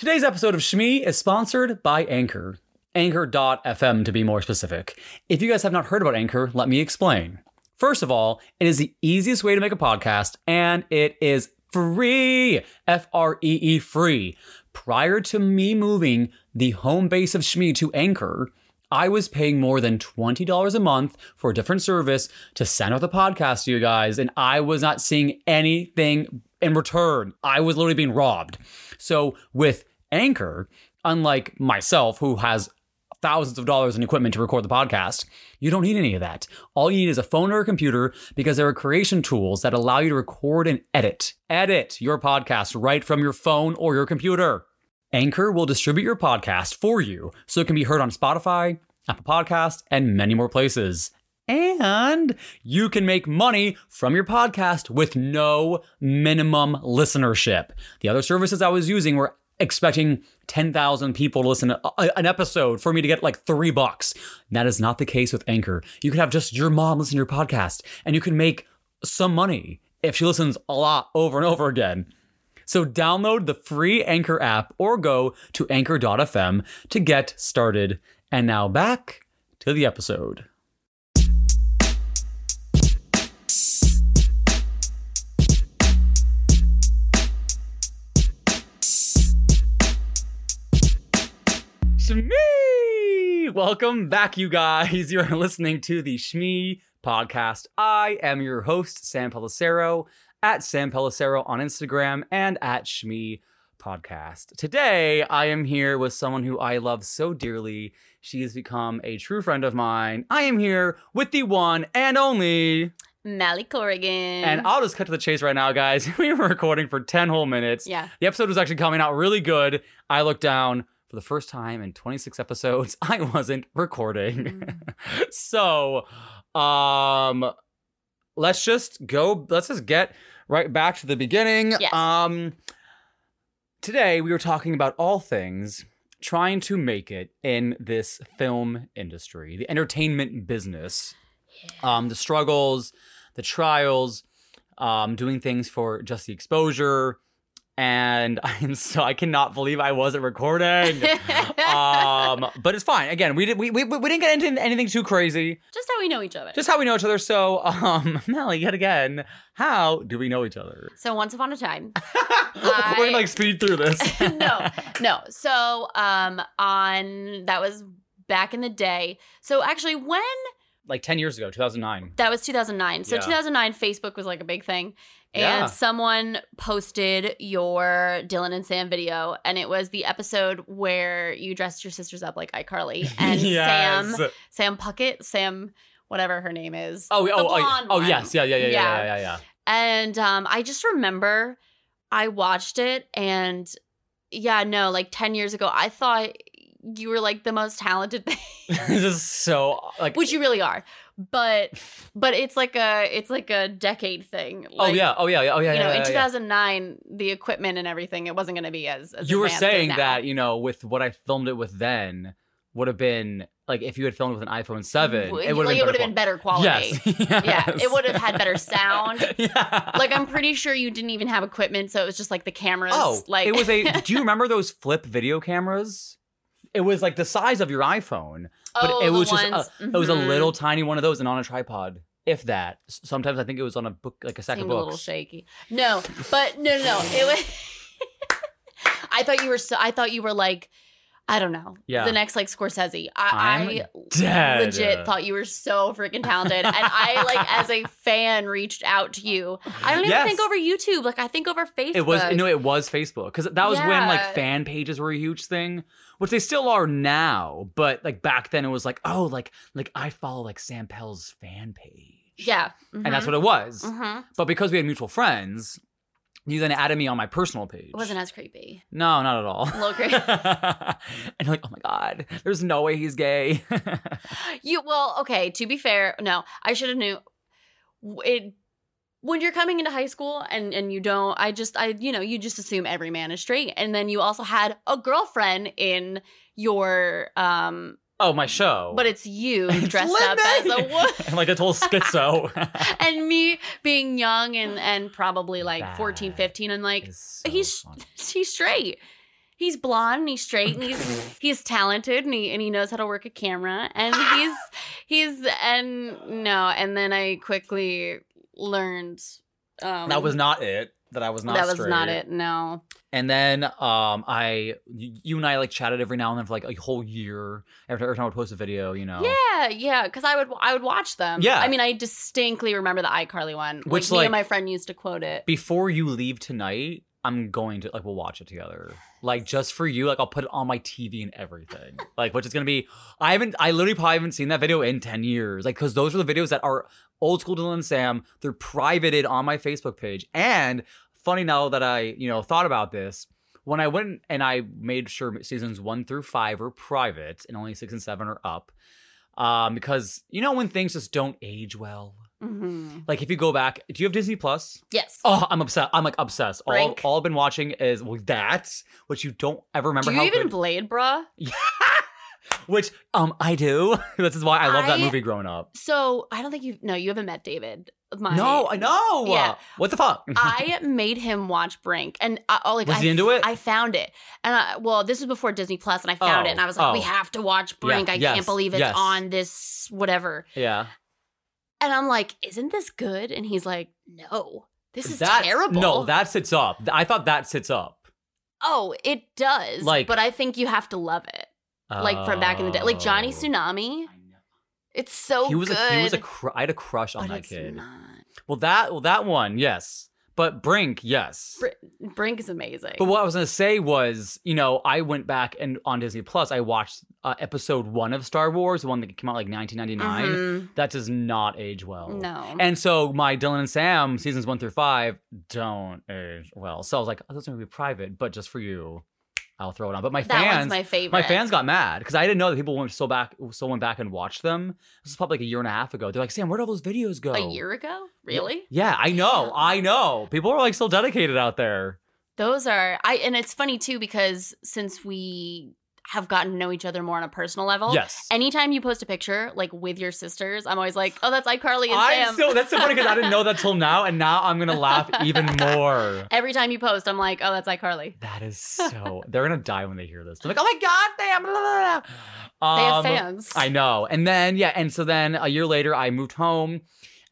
Today's episode of Shmee is sponsored by Anchor. Anchor.fm to be more specific. If you guys have not heard about Anchor, let me explain. First of all, it is the easiest way to make a podcast, and it is free. F R E E free. Prior to me moving the home base of Shmee to Anchor, I was paying more than $20 a month for a different service to send out the podcast to you guys, and I was not seeing anything in return. I was literally being robbed. So with Anchor, unlike myself, who has thousands of dollars in equipment to record the podcast, you don't need any of that. All you need is a phone or a computer because there are creation tools that allow you to record and edit. Edit your podcast right from your phone or your computer. Anchor will distribute your podcast for you so it can be heard on Spotify, Apple Podcast, and many more places. And you can make money from your podcast with no minimum listenership. The other services I was using were expecting 10,000 people to listen to a- an episode for me to get like three bucks. That is not the case with Anchor. You can have just your mom listen to your podcast and you can make some money if she listens a lot over and over again. So download the free Anchor app or go to anchor.fm to get started. And now back to the episode. Shmee! Welcome back, you guys. You're listening to the Shmee podcast. I am your host, Sam Pellicero, at Sam Pellicero on Instagram and at Shmee podcast. Today, I am here with someone who I love so dearly. She has become a true friend of mine. I am here with the one and only. Mally Corrigan. And I'll just cut to the chase right now, guys. We were recording for 10 whole minutes. yeah. The episode was actually coming out really good. I looked down for the first time in 26 episodes. I wasn't recording. so, um let's just go let's just get right back to the beginning. Yes. Um today we were talking about all things trying to make it in this film industry, the entertainment business. Um the struggles, the trials, um doing things for just the exposure and I'm so I cannot believe I wasn't recording. um, but it's fine. Again, we did we, we we didn't get into anything too crazy. Just how we know each other. Just how we know each other. So, um, Mally, yet again, how do we know each other? so once upon a time. We're gonna like speed through this. no, no. So um on that was back in the day. So actually when like ten years ago, 2009. that was 2009. So Yeah. 2009 Facebook was like a big thing. And Yeah. someone posted your Dylan and Sam video, and it was the episode where you dressed your sisters up like iCarly. And Sam, Sam Puckett, Sam, whatever her name is. Oh, oh, oh, oh, yes, yeah, yeah, yeah, yeah, Yeah. yeah, yeah, yeah. And um, I just remember I watched it and yeah, no, like 10 years ago, I thought you were like the most talented thing, this is so like. which you really are. But but it's like a it's like a decade thing. oh yeah, oh yeah, oh yeah, you yeah. know, yeah, in yeah. 2009, the equipment and everything, it wasn't going to be as, as you were saying that you know with what I filmed it with then would have been like if you had filmed with an iPhone seven, it would have like, been, it would have been better quality. Yes. Yeah, it would have had better sound. yeah. Like I'm pretty sure you didn't even have equipment, so it was just like the cameras. oh, like it was a. do you remember those flip video cameras? It was like the size of your iPhone, but oh, it was just ones- a, it was a mhm. little tiny one of those and on a tripod, if that. S- Sometimes I think it was on a book, like a stack seemed of a little books. shaky. No, but no, no, no. It was. I thought you were so. I thought you were like, I don't know. Yeah. The next like Scorsese. I, I'm I dead. legit thought you were so freaking talented, and I like as a fan reached out to you. I don't even Yes. think over YouTube. Like I think over Facebook. It was no, it was Facebook because that was when like Yeah. fan pages were a huge thing, which they still are now. But like back then, it was like oh, like like I follow like Sam Pell's fan page, Yeah. and that's what it was. hmm But because we had mutual friends, you then added me on my personal page. It wasn't as creepy. No, not at all. A little creepy. and you're like, oh my god, there's no way he's gay. You well, okay. To be fair, no, I should have knew. It when you're coming into high school and and you don't. I just I you know you just assume every man is straight, and then you also had a girlfriend in your um. oh, my show. But it's you It's dressed up as a woman. I'm like a total schizo. and me being young and and probably like 14 That 15 and like so he's funny. he's straight he's blonde and he's straight and he's he's talented and he and he knows how to work a camera and he's he's and no and then I quickly learned um that was not it. That I was not. that was straight. not it no And then um, I, you and I like chatted every now and then for like a whole year. Every, every time I would post a video, you know. yeah yeah because I would I would watch them Yeah. I mean I distinctly remember the iCarly one Which, like, me like- and my friend used to quote it Before you leave tonight, I'm going to like we'll watch it together. Like just for you, like I'll put it on my TV and everything. like which is gonna be. I haven't. I literally probably haven't seen that video in ten years. Like because those are the videos that are old school Dylan and Sam. They're privated on my Facebook page. And funny now that I you know thought about this. When I went and I made sure seasons one through five are private and only six and seven are up, um, because you know when things just don't age well. Hmm Like if you go back, do you have Disney Plus? yes Oh, I'm obsessed. I'm like obsessed. All, all I've been watching is well, that, which you don't ever remember do you even good. blade bruh Yeah. which um I do. this is why I love that movie growing up. so I don't think you no you haven't met David my no, I know. Yeah. What the fuck? I made him watch Brink, and I, oh, like Was I, he into it? I found it, and I, well, this was before Disney Plus, and I found Oh, it, and I was like, we oh. have to watch Brink. I yes, can't believe it's yes. on this whatever, yeah. And I'm like, isn't this good? And he's like, no, this is that, terrible. No, that sits up. I thought that sits up. oh, it does, Like- but I think you have to love it, like from back in the day, like Johnny Oh. Tsunami. It's so He was good. a he was a cr- I had a crush on but that it's kid. not. Well, that well that one, yes. But Brink, yes. Br- Brink is amazing. But what I was gonna say was, you know, I went back and on Disney Plus, I watched uh, episode one of Star Wars, the one that came out like 1999. Mhm. That does not age well. No. And so my Dylan and Sam seasons one through five don't age well. So I was like, oh, that's gonna be private, but just for you, I'll throw it on. But my that fans, my favorite. my fans got mad because I didn't know that people went so back, so went back and watched them. This is probably like a year and a half ago. They're like, Sam, where'd all those videos go? a year ago, really? Yeah, I know. I know. People are like still dedicated out there. Those are I and it's funny too because since we have gotten to know each other more on a personal level. Yes. Anytime you post a picture like with your sisters, I'm always like, "Oh, that's iCarly and I'm Sam." so that's so funny because I didn't know that till now, and now I'm gonna laugh even more. Every time you post, I'm like, "Oh, that's iCarly." That is so. They're gonna die when they hear this. They're like, "Oh my god, damn!" blah, blah, blah." They have Um, fans. I know. And then yeah, and so then a year later, I moved home,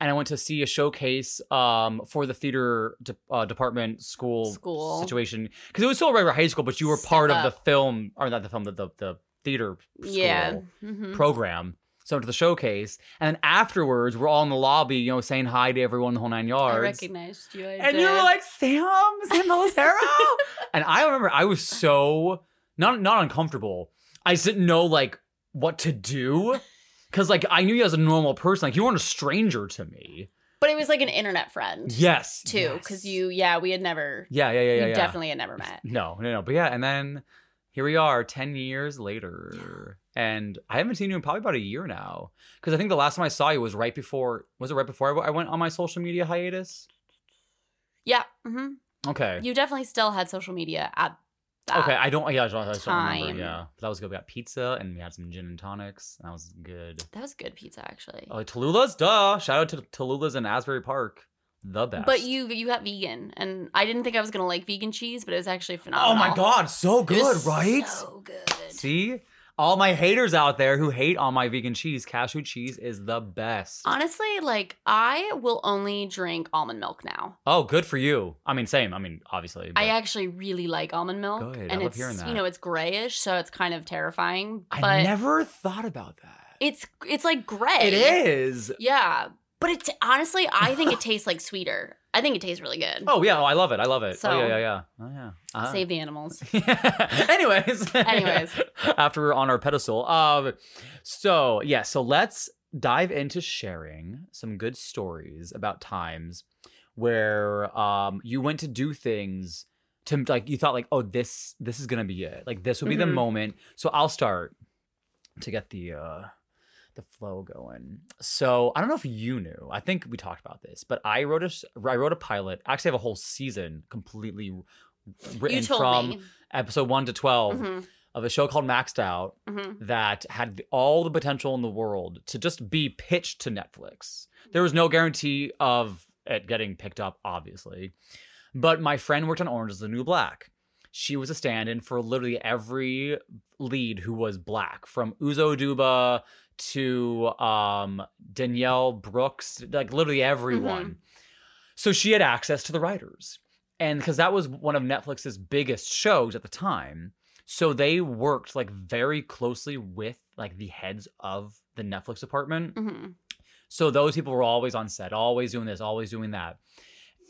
and I went to see a showcase um for the theater de- uh, department school School. situation because it was still regular high school, but you were part of the film or not the film, the the, the theater school Yeah. Mhm. program. So to the showcase, and then afterwards, we're all in the lobby, you know, saying hi to everyone, the whole nine yards. I recognized you. I And did. you were like, Sam, Sam Pelissero. and I remember I was so not not uncomfortable. I just didn't know like what to do. Cause like I knew you as a normal person. Like you weren't a stranger to me. but it was like an internet friend Yes. too, yes. because you, yeah, we had never, Yeah, yeah, yeah, yeah. you yeah. definitely had never met. No, no, no. But yeah, and then here we are, ten years later. And I haven't seen you in probably about a year now. Because I think the last time I saw you was right before was it right before I went on my social media hiatus? Yeah. hmm Okay. You definitely still had social media at that. Okay, I don't. Yeah, I don't, I don't remember. Yeah, that was good. We got pizza and we had some gin and tonics. That was good. That was good pizza, actually. Oh, Talula's, duh! Shout out to Talula's in Asbury Park, the best. But you you got vegan, and I didn't think I was gonna like vegan cheese, but it was actually phenomenal. oh my god, so good, right? So good. See, all my haters out there who hate on my vegan cheese, cashew cheese is the best. Honestly, like I will only drink almond milk now. oh, good for you. I mean, same. I mean, obviously. I actually really like almond milk, Good, I and love it's hearing that. you know it's grayish, so it's kind of terrifying. I But never thought about that. it's it's like gray. It is. Yeah, but it's honestly, I think it tastes like sweeter. I think it tastes really good. Oh yeah, oh, I love it. I love it. So- oh yeah, yeah, yeah. Oh yeah. Uh-huh. Save the animals. Anyways. Anyways. After we're on our pedestal. Um so yeah, so let's dive into sharing some good stories about times where um you went to do things to like you thought like, oh, this this is gonna be it. Like this will be the Mhm. moment. So I'll start to get the uh the flow going. So I don't know if you knew. I think we talked about this, but I wrote a I wrote a pilot. I actually have a whole season completely written from me. episode one to 12 hmm of a show called Maxed Out hmm that had all the potential in the world to just be pitched to Netflix. There was no guarantee of it getting picked up, obviously. But my friend worked on Orange is the New Black. she was a stand-in for literally every lead who was black, from Uzo Aduba to um, Danielle Brooks, like literally everyone. So she had access to the writers. And because that was one of Netflix's biggest shows at the time. So they worked like very closely with like the heads of the Netflix department. hmm So those people were always on set, always doing this, always doing that.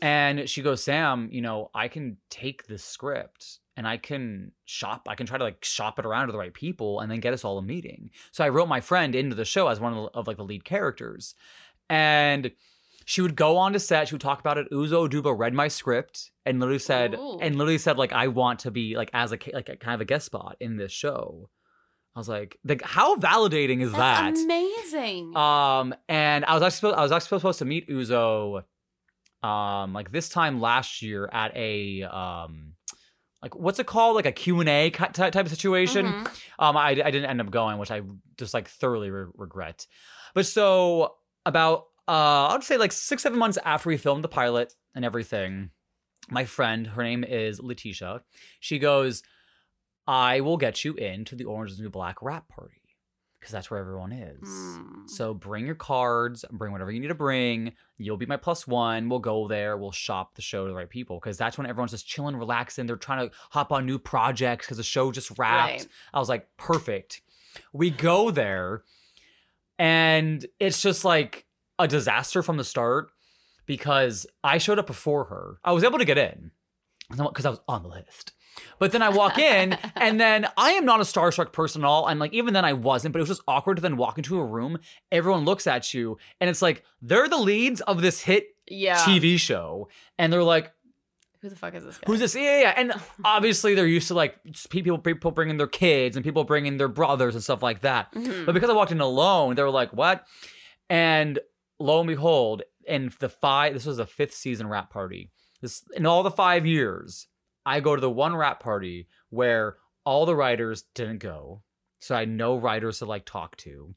And she goes, Sam, you know, I can take this script and I can shop, I can try to like shop it around to the right people and then get us all a meeting. So I wrote my friend into the show as one of, the, of like the lead characters. And she would go on to set, she would talk about it. Uzo Aduba read my script and literally said, Ooh. and literally said, like, I want to be like as a like a kind of a guest spot in this show. I was like, like how validating is that? Amazing. Um, and I was actually supposed, I was actually supposed to meet Uzo, um, like this time last year at a um, like what's it called, like a Q and A type of situation. Mhm. Um, I, I didn't end up going, which I just like thoroughly re- regret. But so about uh, I'll say like six seven months after we filmed the pilot and everything, my friend, her name is Letitia, she goes, "I will get you into the Orange is the New Black wrap party." Because that's where everyone is. Mm. So bring your cards, bring whatever you need to bring. You'll be my plus one. We'll go there. We'll shop the show to the right people because that's when everyone's just chilling, relaxing. They're trying to hop on new projects because the show just wrapped. Right. I was like, perfect. We go there, and it's just like a disaster from the start because I showed up before her. I was able to get in because I was on the list. But then I walk in, and then I am not a starstruck person at all. And like, even then I wasn't, but it was just awkward to then walk into a room. Everyone looks at you, and it's like, they're the leads of this hit Yeah. TV show. And they're like, Who the fuck is this guy? Who's this? Yeah, yeah, yeah. And obviously they're used to like people people bringing their kids and people bringing their brothers and stuff like that. Mhm. But because I walked in alone, they were like, "What?" And lo and behold, in the five, this was the fifth season wrap party. This in all the five years, I go to the one wrap party where all the writers didn't go, so I had no writers to like talk to.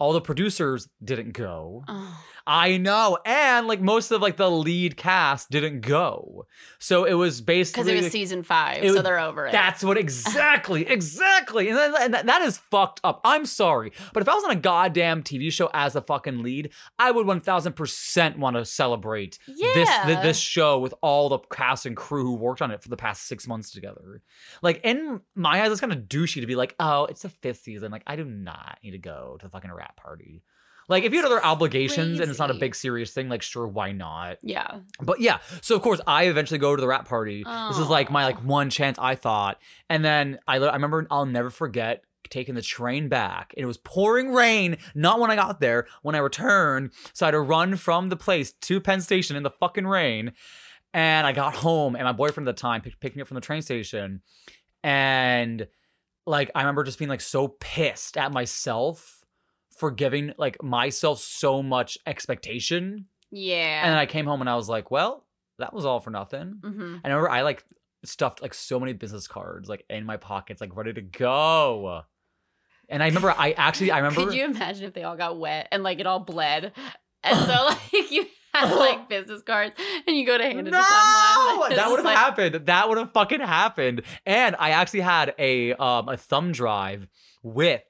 All the producers didn't go. Oh. I know, and like most of like the lead cast didn't go, so it was basically Because it was season five, so they're over it. that's what exactly, exactly, and, then, and that, that is fucked up. I'm sorry, but if I was on a goddamn TV show as a fucking lead, I would 1,000 percent want to celebrate this th- this show with all the cast and crew who worked on it for the past six months together. Like in my eyes, it's kind of douchey to be like, oh, it's the fifth season. Like I do not need to go to the fucking wrap party. Like if you had other obligations and it's not a big serious thing, like sure, why not? yeah. But yeah, so of course I eventually go to the wrap party. This is like my like one chance I thought, and then I I remember I'll never forget taking the train back. It was pouring rain, not when I got there, when I returned. So I had to run from the place to Penn Station in the fucking rain, and I got home, and my boyfriend at the time picked, picked me up from the train station, and like I remember just being like so pissed at myself for giving like myself so much expectation Yeah. and then I came home and I was like, well, that was all for nothing. hmm I remember I like stuffed like so many business cards like in my pockets, like ready to go. And I remember I actually I remember Could you imagine if they all got wet and like it all bled? And so like you had like business cards and you go to hand it no, to someone. that would have like, happened. That would have fucking happened. And I actually had a um a thumb drive with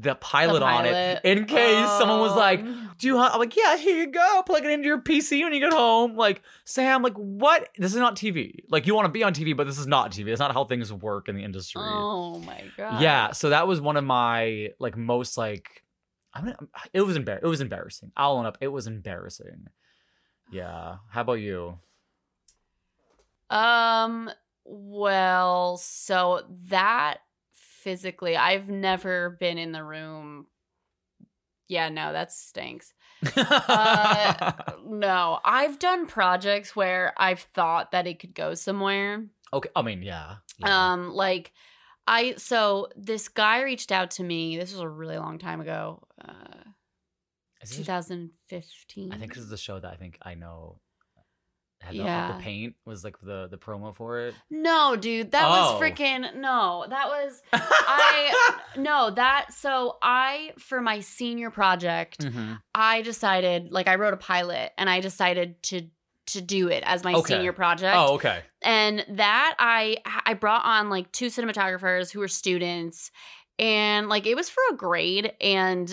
the pilot, the on it in case someone was like, Um, do you? I'm like, yeah, here you go. Plug it into your PC when you get home. Like, Sam, like, what? This is not TV. Like, you want to be on TV, but this is not TV. It's not how things work in the industry. Oh my god. yeah. So that was one of my like most like, I mean, it was embar- It was embarrassing. I'll own up. It was embarrassing. Yeah. How about you? Um. Well, so that physically, I've never been in the room. Yeah, no, that stinks. Uh, no, I've done projects where I've thought that it could go somewhere. okay. I mean, yeah. yeah. Um, like I so this guy reached out to me. This was a really long time ago. Uh, 2015. I think this is the show that I think I know. Had the, Yeah. the paint was like the the promo for it. No, dude, that Oh. was freaking no. That was I no, that so I for my senior project, Mhm. I decided like I wrote a pilot and I decided to to do it as my Okay. senior project. Oh, okay. and that I I brought on like two cinematographers who were students and like it was for a grade and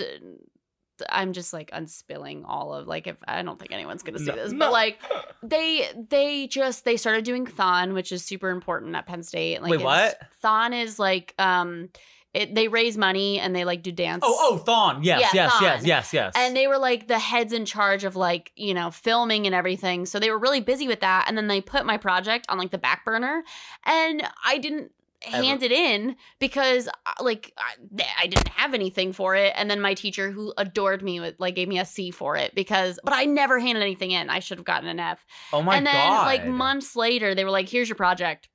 I'm just like unspilling all of like if I don't think anyone's gonna see No, this, no. but like they they just they started doing thon, which is super important at Penn State. Like Wait, what? Thon is like um it they raise money and they like do dance. Oh, oh, Thon. Yes, Yeah, yes, Thon. yes, yes, yes. And they were like the heads in charge of like, you know, filming and everything. So they were really busy with that. And then they put my project on like the back burner. And I didn't hand it in because uh, like I, I didn't have anything for it. And then my teacher who adored me would like gave me a C for it because, but I never handed anything in. I should have gotten an F. oh my god and then god. like months later, they were like, here's your project.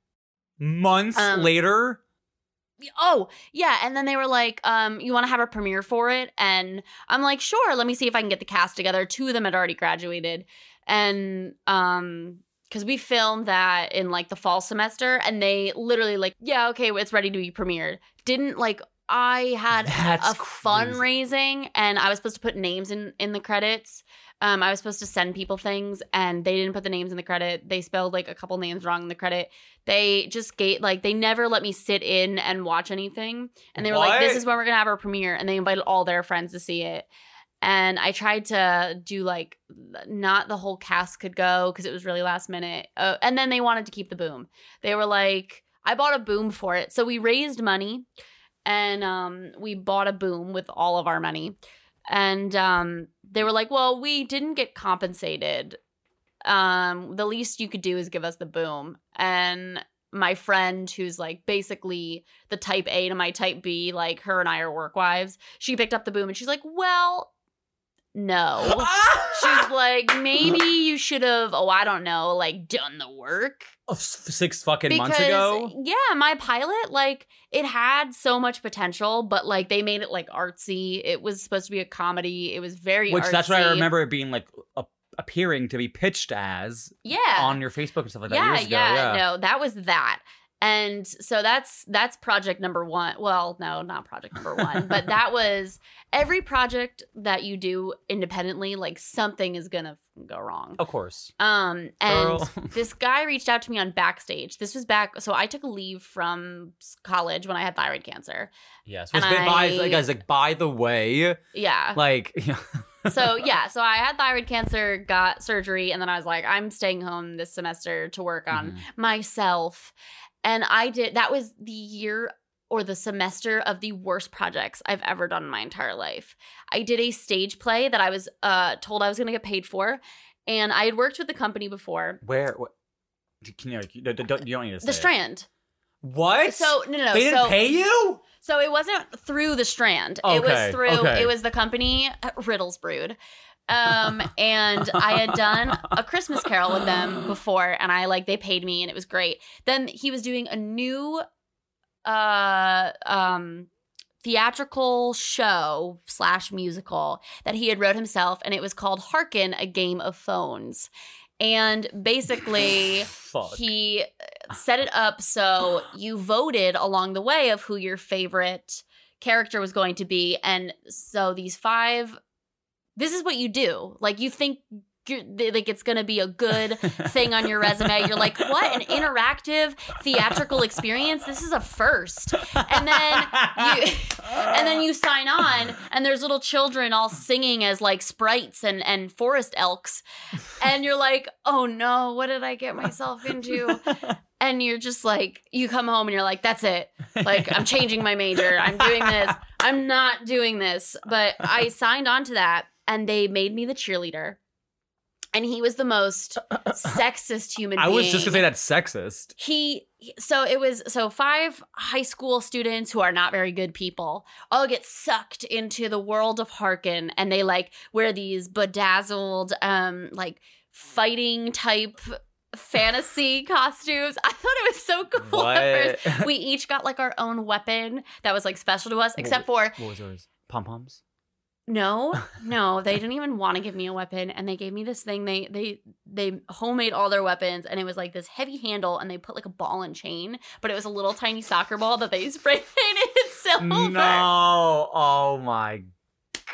months Um, later. Oh, yeah. And then they were like, um, you want to have a premiere for it? And I'm like, sure, let me see if I can get the cast together. Two of them had already graduated. And um, because we filmed that in like the fall semester, and they literally like, yeah, okay, it's ready to be premiered. Didn't like I had That's a crazy. fundraising and I was supposed to put names in in the credits. Um, I was supposed to send people things and they didn't put the names in the credit. They spelled like a couple names wrong in the credit. They just gave like they never let me sit in and watch anything. And they were like, "This is when we're gonna have our premiere," and they invited all their friends to see it. And I tried to do like not the whole cast could go because it was really last minute. Uh, and then they wanted to keep the boom. They were like, I bought a boom for it. So we raised money and um, we bought a boom with all of our money. And um, they were like, well, we didn't get compensated. Um, the least you could do is give us the boom. And my friend, who's like basically the type A to my type B, like her and I are work wives, she picked up the boom and she's like, well, no. She's like, maybe you should have, oh, I don't know, like done the work. Oh, six fucking Because, months ago. yeah, my pilot, like, it had so much potential, but like they made it like artsy. It was supposed to be a comedy. It was very Which that's why I remember it being like a, appearing to be pitched as Yeah. on your Facebook and stuff like that yeah, years ago. yeah, Yeah, no, that was that. And so that's that's project number one. Well, no, not project number one, but that was every project that you do independently, like something is gonna go wrong. Of course. Um, and this guy reached out to me on backstage. This was back, so I took a leave from college when I had thyroid cancer. Yes. Which And by, by I- guys, like by the way, Yeah. like yeah. so yeah, so I had thyroid cancer, got surgery, and then I was like, I'm staying home this semester to work on Mhm. myself. And I did that was the year or the semester of the worst projects I've ever done in my entire life. I did a stage play that I was uh told I was going to get paid for and I had worked with the company before. where what can you, you don't, you don't need to say The it. Strand. What? So no no no. they didn't so, pay you? So it wasn't through the Strand. It was Okay, through okay. it was the company uh, Riddles Brood. Um and I had done a Christmas Carol with them before and I like they paid me and it was great. Then he was doing a new uh um theatrical show slash musical that he had wrote himself and it was called Harkin a Game of Phones. And basically he uh, set it up so you voted along the way of who your favorite character was going to be and so these five this is what you do. Like you think like it's going to be a good thing on your resume. You're like what? An interactive theatrical experience? This is a first. And then you and then you sign on and there's little children all singing as like sprites and and forest elks. And you're like oh no. What did i get myself into? And you're just like you come home and you're like that's it. Like i'm changing my major. I'm doing this. I'm not doing this. But i signed on to that and they made me the cheerleader and he was the most sexist human I being was just gonna say that's sexist. he so it was so five high school students who are not very good people all get sucked into the world of Harkin and they like wear these bedazzled um like fighting type fantasy costumes. I thought it was so cool at first. We each got like our own weapon that was like special to us, except for what was yours? Pom poms. No, no, they didn't even want to give me a weapon, and they gave me this thing. They they they homemade all their weapons, and it was like this heavy handle, and they put like a ball and chain, but it was a little tiny soccer ball that they spray painted silver. No. Oh my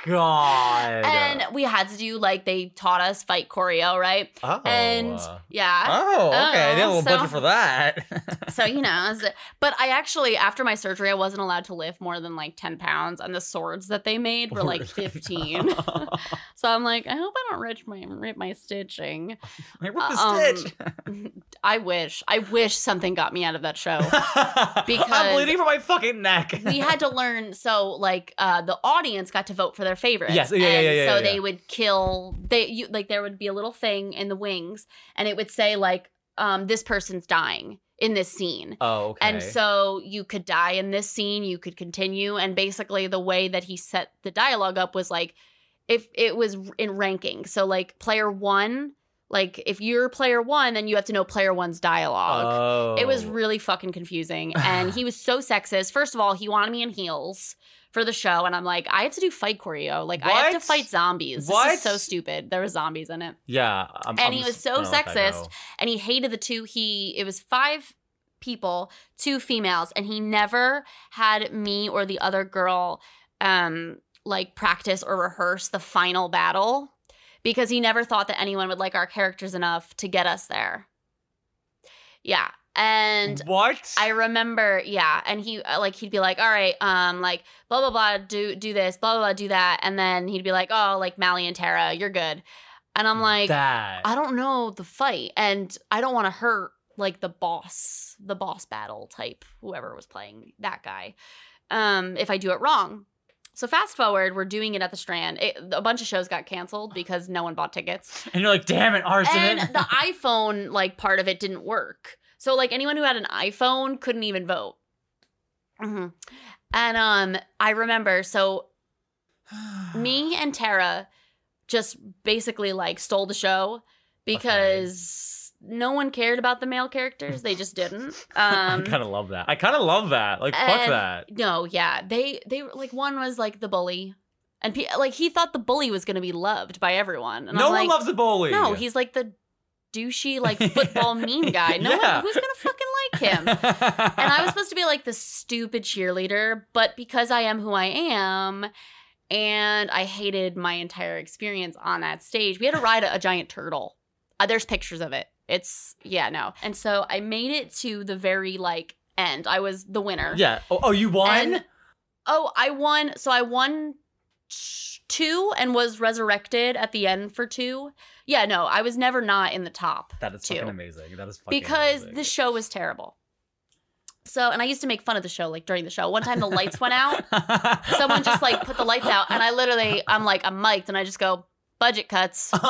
god. And we had to do like they taught us fight choreo, right? Oh. And yeah. Oh, okay. they had a Oh, little so- budget for that. So you know, as- but I actually after my surgery, I wasn't allowed to lift more than like ten pounds, and the swords that they made were like fifteen. so I'm like, I hope I don't rip my rip my stitching. Like, what the Um, stitch? I wish, I wish something got me out of that show. because I'm bleeding from my fucking neck. we had to learn so like uh the audience got to vote for their favorites Yes, yeah, yeah, yeah, yeah, so yeah. they would kill they you like there would be a little thing in the wings and it would say like um this person's dying in this scene Oh, okay. and so you could die in this scene you could continue and basically the way that he set the dialogue up was like if it was in ranking so like player one like if you're player one then you have to know player one's dialogue oh. it was really fucking confusing. And he was so sexist. First of all, he wanted me in heels for the show. And I'm like, I have to do fight choreo. Like, I have to fight zombies. This What? is so stupid. There were zombies in it. Yeah. I'm, And I'm he was so I don't let that sexist. And he hated the two. He, it was five people, two females. And he never had me or the other girl, um, like practice or rehearse the final battle because he never thought that anyone would like our characters enough to get us there. Yeah. And what? I remember, yeah, and he uh, like he'd be like, "All right, um, like blah blah blah, do do this, blah blah blah, do that," and then he'd be like, "Oh, like Mally and Tara, you're good," and I'm like, that. I don't know the fight, and I don't want to hurt like the boss, the boss battle type, whoever was playing that guy, um, if I do it wrong. So fast forward, we're doing it at the Strand. It, a bunch of shows got canceled because no one bought tickets and you're like, damn it, ours and the iPhone like part of it didn't work. So like anyone who had an iPhone couldn't even vote. hmm And um, I remember so me and Tara just basically like stole the show because no one cared about the male characters. They just didn't. Um, I kind of love that. I kind of love that. Like, fuck that. no, yeah, they they like one was like the bully, and pe- like he thought the bully was gonna be loved by everyone. And no I'm one like, loves a bully. No, he's like the douchey, like football mean guy. No Yeah. one who's gonna fucking like him. And I was supposed to be like the stupid cheerleader, but because I am who I am, and I hated my entire experience on that stage, we had to ride a, a giant turtle. Uh, there's pictures of it. It's yeah, no. And so I made it to the very like end. I was the winner. yeah. Oh, oh, you won? And- oh, I won. So I won two and was resurrected at the end for two. Yeah, no, I was never not in the top that is two. fucking amazing. That is fucking because amazing. the show was terrible. So, and I used to make fun of the show like during the show. One time the lights went out. Someone just like put the lights out, and I literally, I'm like, I'm mic'd, and I just go, budget cuts.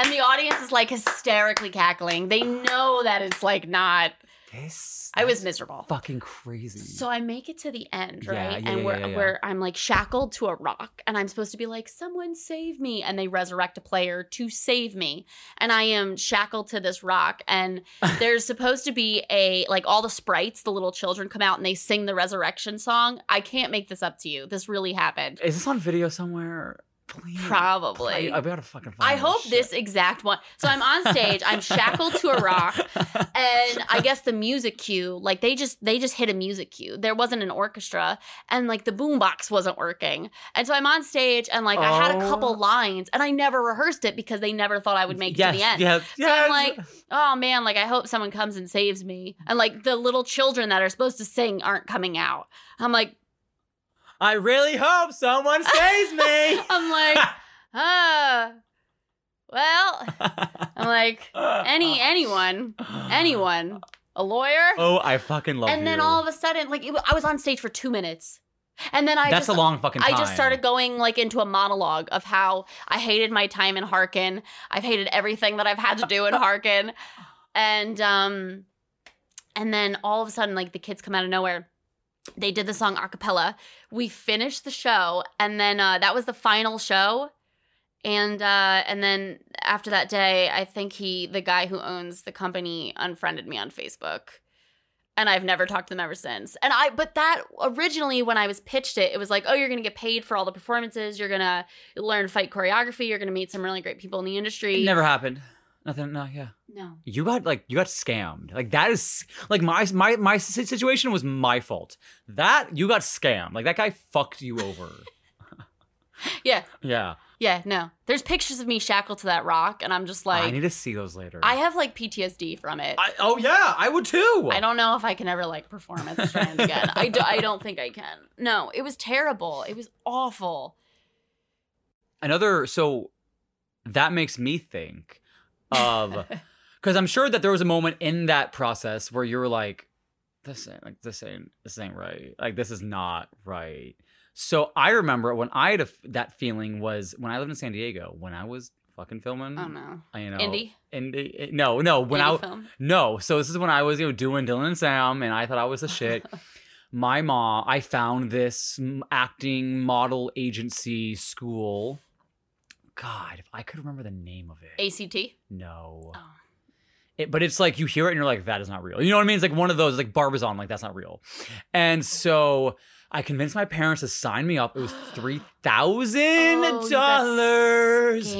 And the audience is like hysterically cackling. They know that it's like not. This. I was miserable. fucking crazy. So I make it to the end, right? yeah, and yeah, we're yeah, yeah. where I'm like shackled to a rock, and I'm supposed to be like, "Someone save me!" And they resurrect a player to save me, and I am shackled to this rock. And there's supposed to be a like all the sprites, the little children come out and they sing the resurrection song. I can't make this up to you. This really happened. Is this on video somewhere? Please. Probably. Play- I gotta fucking I hope shit. this exact one. So I'm on stage, I'm shackled to a rock, and I guess the music cue, like they just they just hit a music cue. There wasn't an orchestra, and like the boombox wasn't working. And so I'm on stage, and like I had a Oh. couple lines, and I never rehearsed it because they never thought I would make it yes, to the end. Yes, So I'm like, oh man, like I hope someone comes and saves me. And like the little children that are supposed to sing aren't coming out. I'm like, I really hope someone saves me. I'm like, ah, well, I'm like, any anyone, anyone, a lawyer. Oh, I fucking love and then you. all of a sudden, like it, I was on stage for two minutes, and then I That's just, a long fucking time. I just started going like into a monologue of how I hated my time in Harkin. I've hated everything that I've had to do in Harkin, and um, and then all of a sudden, like the kids come out of nowhere. They did the song a cappella. We finished the show, and then uh, that was the final show. And uh, and then after that day, I think he, the guy who owns the company, unfriended me on Facebook, and I've never talked to them ever since. And I, but that originally when I was pitched it, it was like, oh, you're gonna get paid for all the performances, you're gonna learn fight choreography, you're gonna meet some really great people in the industry. It never happened. Nothing. No. Yeah. no. You got like you got scammed. Like that is like my my my situation was my fault. That you got scammed. Like that guy fucked you over. Yeah, Yeah. yeah, no. There's pictures of me shackled to that rock, and I'm just like, I need to see those later. I have like PTSD from it. I, I- oh yeah, I would too. I don't know if I can ever like perform at the Strand again. I, do, I don't think I can. No, it was terrible. It was awful. Another so that makes me think of because I'm sure that there was a moment in that process where you were like, this ain't like this ain't this ain't right. Like this is not right. So I remember when I had a that feeling was when I lived in San Diego when I was fucking filming. Oh no. I- You know, Indie? Indie. Eh, no, no. When I Indie film. no, so this is when I was, you know, doing Dylan and Sam, and I thought I was the shit. My mom, I found this acting model agency school. God, if I could remember the name of it. ACT. no. Oh. It, but it's like you hear it and you're like, that is not real. You know what I mean? It's like one of those, like Barbizon, like that's not real. And so I convinced my parents to sign me up. It was three thousand oh, dollars.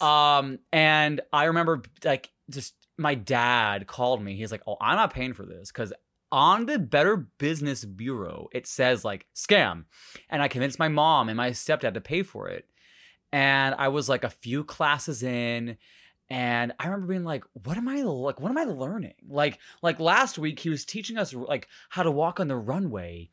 Um, and I remember like just my dad called me. He's like, "Oh, I'm not paying for this because on the Better Business Bureau it says like scam," and I convinced my mom and my stepdad to pay for it. And I was like a few classes in, and I remember being like, "What am I like? What am I learning?" Like, like last week he was teaching us like how to walk on the runway.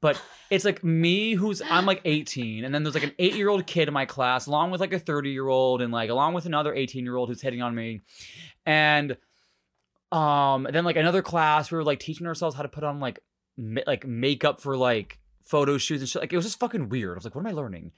But it's like me who's I'm like 18, and then there's like an eight year old kid in my class, along with like a 30 year old, and like along with another 18 year old who's hitting on me. And um and then like another class, we were like teaching ourselves how to put on like ma- like makeup for like photo shoots and shit. Like it was just fucking weird. I was like, what am I learning?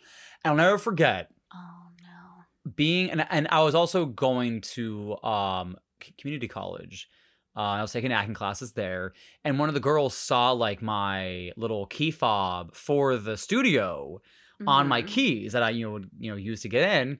And I'll never forget oh no. being and and I was also going to um community college. Uh, I was taking acting classes there, and one of the girls saw like my little key fob for the studio on my Mhm. keys that I you know would you know use to get in,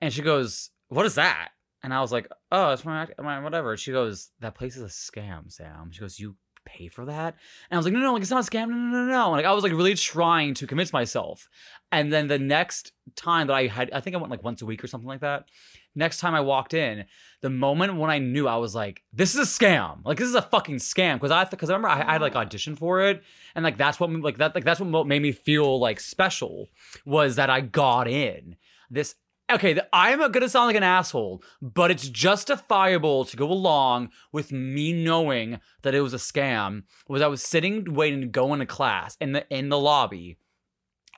and she goes, "What is that?" And I was like, "Oh, it's my, my whatever." She goes, "That place is a scam, Sam." She goes, "You pay for that?" And I was like, "No, no, like it's not a scam. No, no, no, no." Like I was like really trying to convince myself. And then the next time that I had, I think I went like once a week or something like that. Next time I walked in, the moment when I knew, I was like, "This is a scam! Like this is a fucking scam!" Because I, because I remember I, I had like auditioned for it, and like that's what like that like that's what made me feel like special was that I got in. This okay, I'm gonna sound like an asshole, but it's justifiable to go along with me knowing that it was a scam. Was I was sitting waiting to go into class in the in the lobby,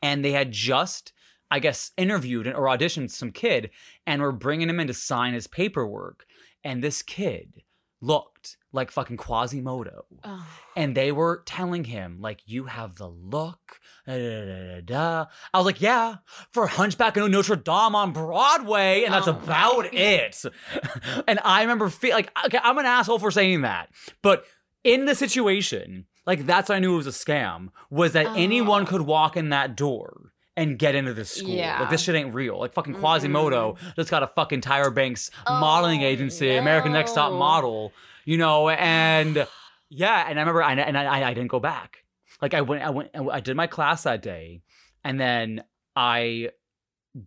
and they had just. I guess interviewed or auditioned some kid and were bringing him in to sign his paperwork. And this kid looked like fucking Quasimodo Oh. and they were telling him like you have the look da, da, da, i was like yeah for hunchback of notre dame on broadway and that's Oh about it and i remember feel like okay i'm an asshole for saying that but in the situation like that's when i knew it was a scam was that anyone Oh. could walk in that door and get into this school. Yeah. Like this shit ain't real. Like fucking mm-hmm. Quasimodo just got a fucking Tyra Banks modeling Oh, agency, American Next Top. Model, you know, and yeah, and I remember, I, and I, I didn't go back. Like I went, I went, I did my class that day, and then I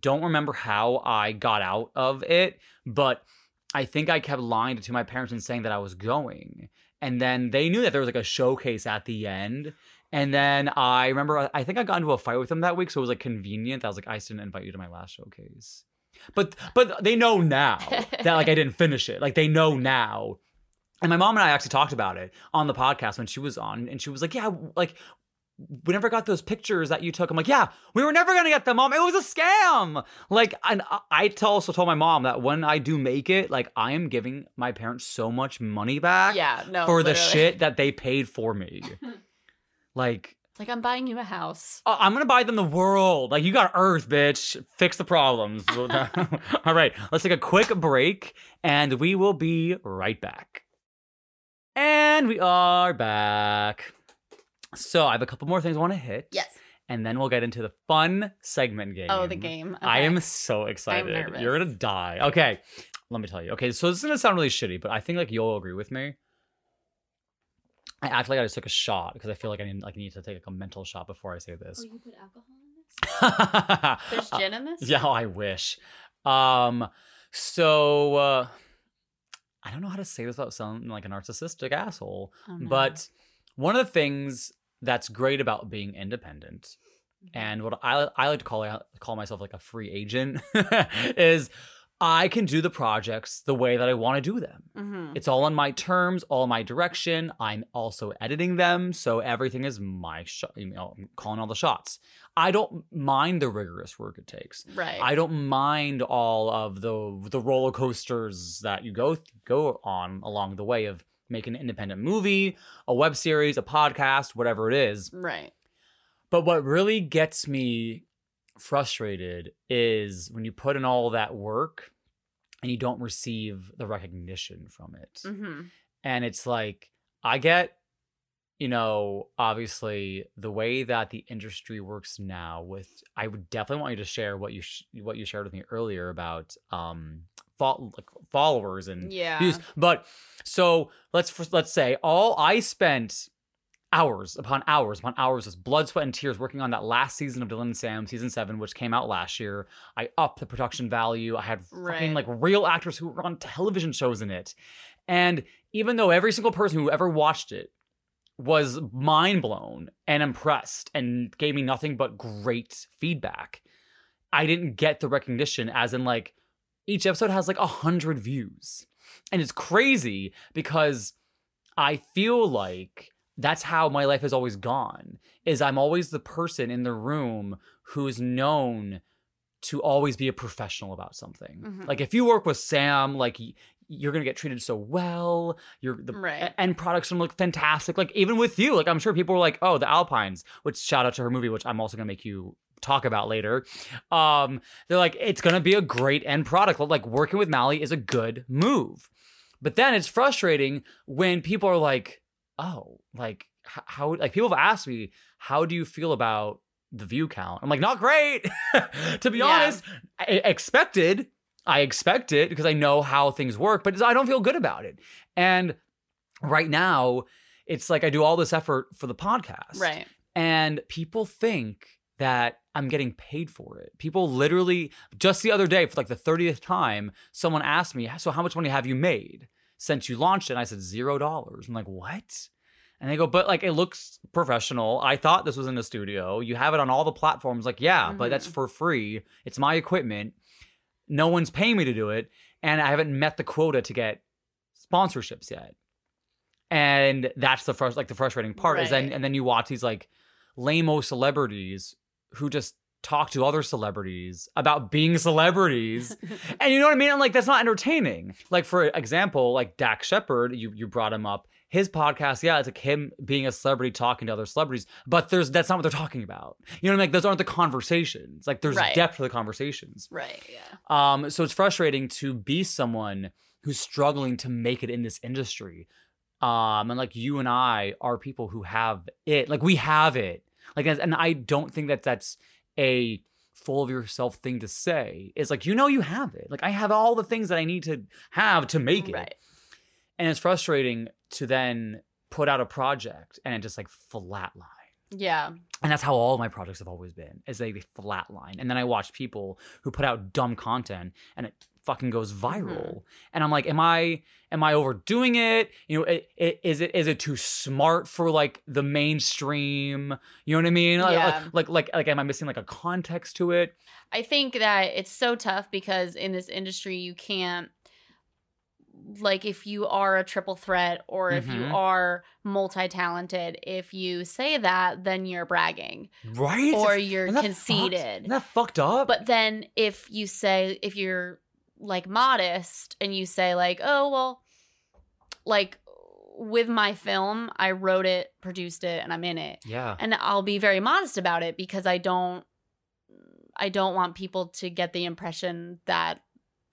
don't remember how I got out of it, but I think I kept lying to my parents and saying that I was going, and then they knew that there was like a showcase at the end. And then I remember, I think I got into a fight with him that week, so it was like convenient. I was like, I didn't invite you to my last showcase, but but they know now that like I didn't finish it. Like they know now. And my mom and I actually talked about it on the podcast when she was on, and she was like, "Yeah, like we never got those pictures that you took." I'm like, "Yeah, we were never gonna get them, mom. It was a scam." Like, and I also told my mom that when I do make it, like I am giving my parents so much money back Yeah, no. for the shit that they paid for me. like, It's like I'm buying you a house. I- I'm gonna buy them the world. Like you got Earth, bitch. Fix the problems. All right, let's take a quick break, and we will be right back. And we are back. So I have a couple more things I want to hit. Yes. And then we'll get into the fun segment game. Oh, the game. I am so excited. You're gonna die. Okay, let me tell you. Okay, so this is gonna sound really shitty, but I think like you'll agree with me. I act like I just took a shot because I feel like I need like need to take like a mental shot before I say this. Oh, you put alcohol in this? There's gin in this? yeah, I wish. Um, so uh, I don't know how to say this without sounding like a narcissistic asshole. Oh, no. But one of the things that's great about being independent and what I I like to call call myself like a free agent is I can do the projects the way that I want to do them. Mhm. It's all on my terms, all my direction. I'm also editing them, so everything is my shot. You know, I'm calling all the shots. I don't mind the rigorous work it takes. Right. I don't mind all of the the roller coasters that you go go on along the way of making an independent movie, a web series, a podcast, whatever it is. right. But what really gets me frustrated is when you put in all that work and you don't receive the recognition from it. hmm And it's like, I get, you know, obviously the way that the industry works now with I would definitely want you to share what you sh- what you shared with me earlier about um like followers and Yeah. views. But so let's let's say all I spent hours upon hours upon hours with blood, sweat, and tears working on that last season of Dylan and Sam, season seven, which came out last year. I upped the production value. I had fucking Right. like real actors who were on television shows in it. And even though every single person who ever watched it was mind blown and impressed and gave me nothing but great feedback, I didn't get the recognition as in like each episode has like a hundred views. And it's crazy because I feel like that's how my life has always gone is I'm always the person in the room who's known to always be a professional about something. Mhm. Like if you work with Sam, like you're gonna get treated so well. You're the Right. end products gonna look fantastic. Like even with you, like I'm sure people were like, "Oh, the Alpines," which shout out to her movie, which I'm also gonna make you talk about later. Um, they're like, it's gonna be a great end product. Like working with Mally is a good move, but then it's frustrating when people are like, "Oh, like how?" Like people have asked me, "How do you feel about the view count?" I'm like, "Not great." to be Yeah. honest, I expected. I expect it because I know how things work, but I don't feel good about it. And right now, it's like I do all this effort for the podcast. Right. And people think that I'm getting paid for it. People literally, just the other day, for like the 30th time, someone asked me, So, how much money have you made since you launched it? And I said, Zero dollars. I'm like, What? And they go, But like, it looks professional. I thought this was in the studio. You have it on all the platforms. Like, yeah, but that's Mhm. for free. It's my equipment. No one's paying me to do it. And I haven't met the quota to get sponsorships yet. And that's the first, like the frustrating part is then, and then you watch these like lame celebrities who just talk to other celebrities about being celebrities. and you know what I mean? I'm like, that's not entertaining. Like, for example, like Dax Shepard, you, you brought him up. His podcast, yeah, it's like him being a celebrity talking to other celebrities, but there's that's not what they're talking about. You know what I mean? Like those aren't the conversations. Like there's Right. depth to the conversations. right. Yeah. Um, so it's frustrating to be someone who's struggling to make it in this industry. Um, and like you and I are people who have it, like we have it. Like, and and I don't think that that's a full of yourself thing to say. It's like, you know, you have it. Like, I have all the things that I need to have to make it. Right. And it's frustrating to then put out a project and it just like flatline. Yeah. And that's how all my projects have always been, is they flatline. And then I watch people who put out dumb content and it fucking goes mm-hmm. viral. And I'm like, am I am I overdoing it? You know, it, it, is it is it too smart for like the mainstream? You know what I mean? Like, Yeah. like like like am I missing like a context to it? I think that it's so tough because in this industry you can't like if you are a triple threat or if you Mhm. are multi-talented, if you say that, then you're bragging Right? or you're fucked? conceited. Isn't that fucked up? But then if you say if you're like modest and you say like, "Oh, well like with my film, I wrote it, produced it, and I'm in it." yeah. And I'll be very modest about it because I don't I don't want people to get the impression that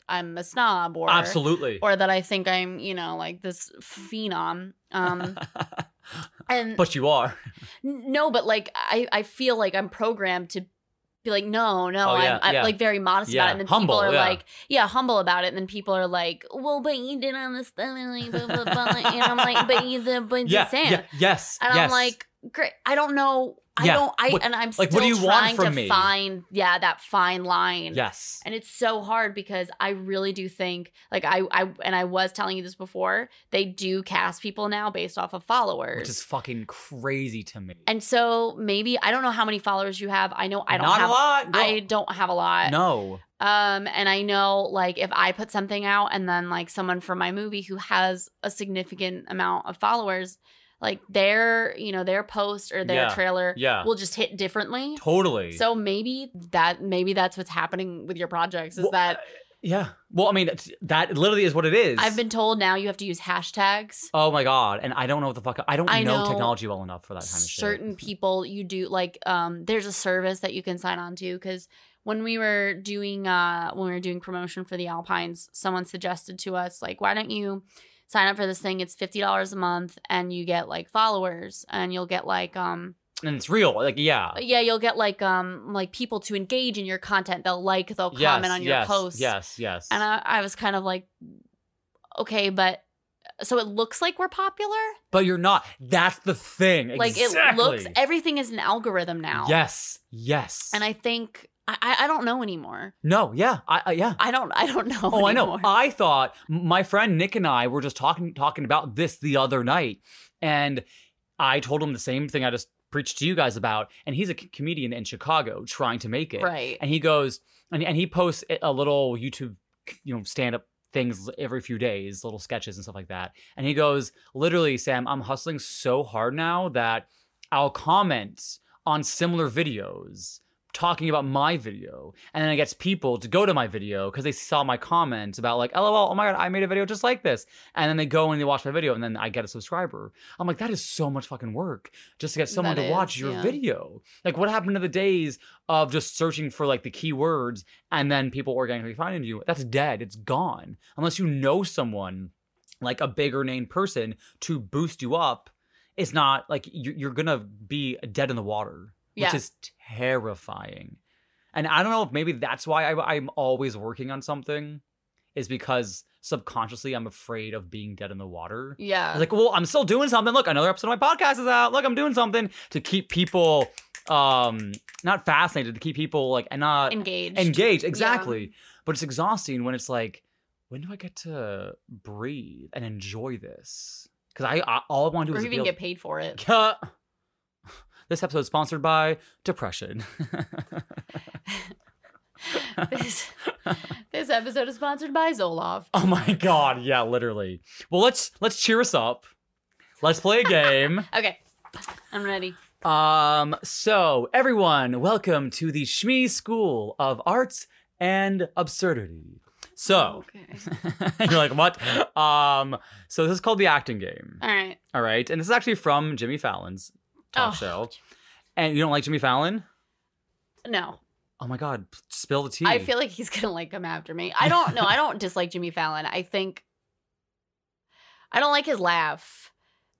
I'm a snob or Absolutely. or that I think I'm, you know, like this phenom. Um and but you are. No, but like I, I feel like I'm programmed to be like, no, no, Oh, yeah, I'm, I'm yeah. like very modest Yeah, about it. And then humble, people are like, yeah, humble about it. And then people are like, well, but you did on the stuff, and like, blah, blah, blah. and I'm like, but you did, but Yeah, yeah. Yes. And yes. I'm like, great. I don't know. I Yeah. don't. I What- and I'm like, still what do you want trying from to me? find yeah that fine line. Yes. And it's so hard because I really do think like I I and I was telling you this before, they do cast people now based off of followers. Which is fucking crazy to me. and so maybe I don't know how many followers you have. I know I don't Not have a lot. girl. I don't have a lot. no. Um and I know like if I put something out and then like someone from my movie who has a significant amount of followers, like their, you know, their post or their Yeah. trailer Yeah. will just hit differently. Totally. So maybe that maybe that's what's happening with your projects is Well, that yeah. Well, I mean, that literally is what it is. I've been told now you have to use hashtags. Oh my god! And I don't know what the fuck. I don't I know, know technology well enough for that kind of shit. Certain people you do like um there's a service that you can sign on to cuz when we were doing uh when we were doing promotion for the Alpines, someone suggested to us like why don't you sign up for this thing? It's $50 a month and you get like followers and you'll get like um and it's real. Like, yeah. yeah, you'll get like um like people to engage in your content. They'll like, they'll yes, comment on your yes, posts. Yes. Yes. And I, I was kind of like, okay, but so it looks like we're popular. but you're not. That's the thing. Like exactly. it looks, everything is an algorithm now. Yes. Yes. And I think I, I don't know anymore. no. Yeah. I. I yeah. I don't I don't know. Oh, I know. I thought my friend Nick and I were just talking talking about this the other night, and I told him the same thing I just preached to you guys about. And he's a c- comedian in Chicago trying to make it. right. And he goes and, and he posts a little YouTube, you know, stand up things every few days, little sketches and stuff like that. And he goes, literally, Sam, I'm hustling so hard now that I'll comment on similar videos talking about my video and then it gets people to go to my video because they saw my comments about like lol oh my god i made a video just like this. And then they go and they watch my video and then i get a subscriber. I'm like that is so much fucking work just to get someone That to watch your yeah. video. Like what happened to the days of just searching for like the keywords and then people organically finding you? That's dead. It's gone. Unless you know someone like a bigger name person to boost you up it's not like you're gonna be dead in the water which Yeah. is terrifying and i don't know if maybe that's why I, i'm always working on something is because subconsciously i'm afraid of being dead in the water yeah. like, well, I'm still doing something. Look, another episode of my podcast is out. Look, I'm doing something to keep people um not fascinated, to keep people like and not engaged. engaged. Exactly. But it's exhausting when it's like, when do I get to breathe and enjoy this? Because I, I all I want to do Or is even feel- get paid for it. This episode is sponsored by depression. this, this episode is sponsored by Zoloft. oh my god, yeah, literally. Well, let's let's cheer us up. Let's play a game. Okay. I'm ready. Um, so everyone, welcome to the Shmee School of Arts and Absurdity. So Okay. you're like, what? Um, so this is called the acting game. All right. All right. And this is actually from Jimmy Fallon's talk Oh. show. And you don't like Jimmy Fallon? No. Oh my god, spill the tea. I feel like he's gonna like come after me. I don't know. I don't dislike Jimmy Fallon. I think I don't like his laugh.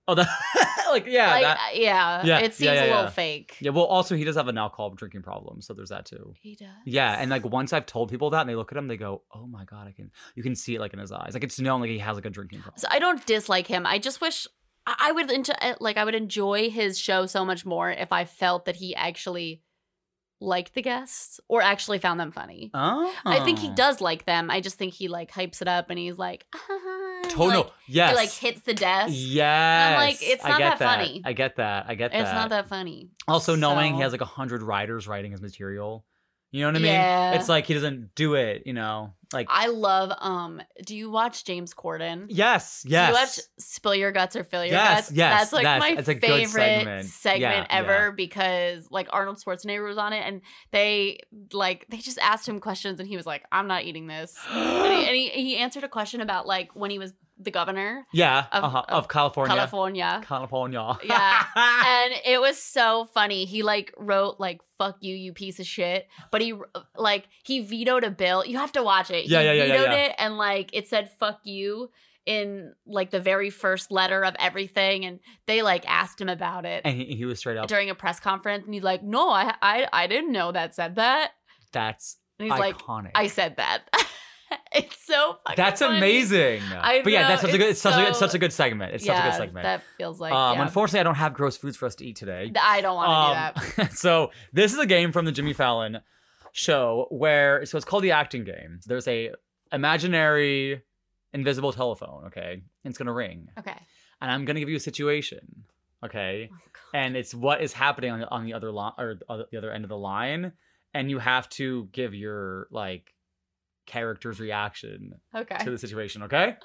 Oh, that, like yeah, like, that, uh, yeah, Yeah, it seems yeah, yeah, a little yeah. fake. yeah. Well, also he does have an alcohol drinking problem, so there's that too. He does. Yeah, and like once I've told people that, and they look at him, they go, "Oh my god, I can." You can see it like in his eyes, like it's known like he has like a drinking problem. So I don't dislike him. I just wish I would enjoy, eh, like I would enjoy his show so much more if I felt that he actually liked the guests or actually found them funny. Oh, I think he ah. does like them. I just think he like hypes it up and he's like, ah, Total. like, yes. he like hits the desk. Yes. I'm like, it's not get that funny. I get that. I get that. It's not that funny. Also, knowing he has like a hundred writers writing his material, you know what I mean? Yeah. It's like he doesn't do it. You know, like I love um do you watch James Corden? yes, yes. Do you watch Spill Your Guts or Fill Your Yes, Guts? yes, That's like that's- my good favorite segment. Yeah, ever because like Arnold Schwarzenegger was on it and they like they just asked him questions and he was like, I'm not eating this. And he, and he, he answered a question about like when he was the governor yeah, of- uh-huh, of of California. California. California. Yeah. and it was so funny. He like wrote like "fuck you, you piece of shit," but he like he vetoed a bill. You have to watch it. Yeah, he yeah, yeah, yeah, vetoed yeah. it, and like it said "fuck you" in like the very first letter of everything, and they like asked him about it and he, he was straight up. during a press conference, and he's like, "No, I I I didn't know that said that," That's and he's like, iconic. "I said that." it's so fucking That's funny. amazing. I but yeah, know, that's such a good. It's such a good. It's such a good segment. It's yeah, such a good segment. That feels like. um, yeah. Unfortunately, I don't have gross foods for us to eat today. I don't want to do that. Um, so this is a game from the Jimmy Fallon show where so it's called the acting game. There's a imaginary invisible telephone. Okay, and it's gonna ring, Okay. and I'm gonna give you a situation. Okay, Oh, God. and it's what is happening on the, on the other line or the other end of the line, and you have to give your like character's reaction Okay. to the situation. Okay,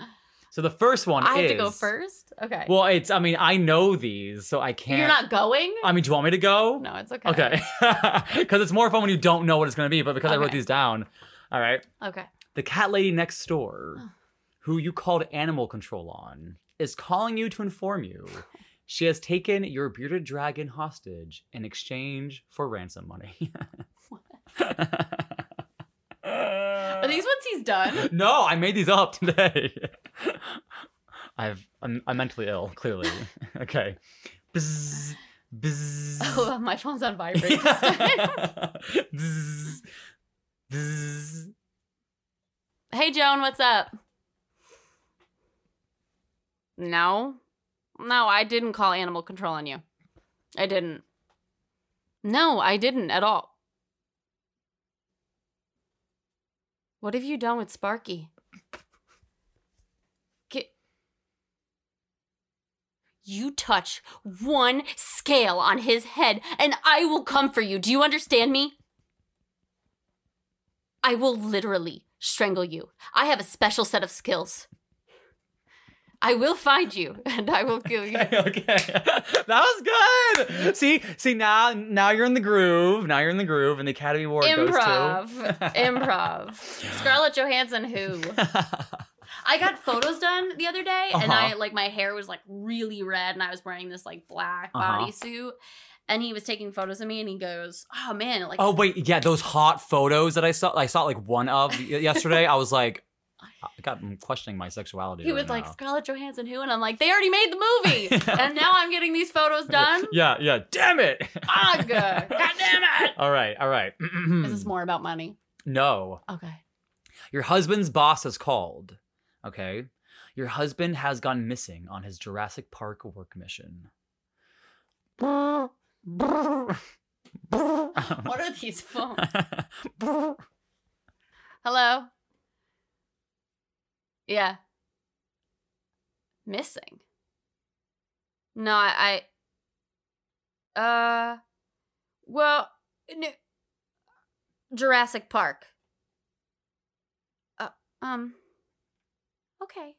so the first one I have to go first. Okay. Well, it's I mean I know these, so I can't. You're not going. I mean, do you want me to go? no, it's okay. Okay. Because it's more fun when you don't know what it's going to be, but because I wrote these down. All right. Okay. The cat lady next door, who you called animal control on, is calling you to inform you she has taken your bearded dragon hostage in exchange for ransom money. Are these ones he's done? No, I made these up today. I've I'm, I'm mentally ill, clearly. okay. Bzz, bzz. Oh, my phone's on vibrate. Bzz, bzz. hey, Joan, what's up? No. No, I didn't call animal control on you. I didn't. No, I didn't at all. What have you done with Sparky? Ki- You touch one scale on his head, and I will come for you. Do you understand me? I will literally strangle you. I have a special set of skills. I will find you, and I will kill you. Okay, okay. that was good. See, see now, now you're in the groove. Now you're in the groove, and the Academy Award Improv. goes to Improv. Scarlett Johansson, who I got photos done the other day, and I Uh-huh. like my hair was like really red, and I was wearing this like black Uh-huh. bodysuit, and he was taking photos of me, and he goes, "Oh man, like oh wait, yeah, those hot photos that I saw, I saw like one of yesterday. I was like, I got I'm questioning my sexuality. he right was like. Scarlett Johansson, who?" And I'm like, "They already made the movie, and now I'm getting these photos done." Yeah, yeah. Damn it. Ugh. God damn it! All right, all right. Is this more about money? No. Okay. Your husband's boss has called. Okay. Your husband has gone missing on his Jurassic Park work mission. What are these phones? Hello? Yeah. Missing? No, I. I uh. Well, n- Jurassic Park. Uh, um. Okay.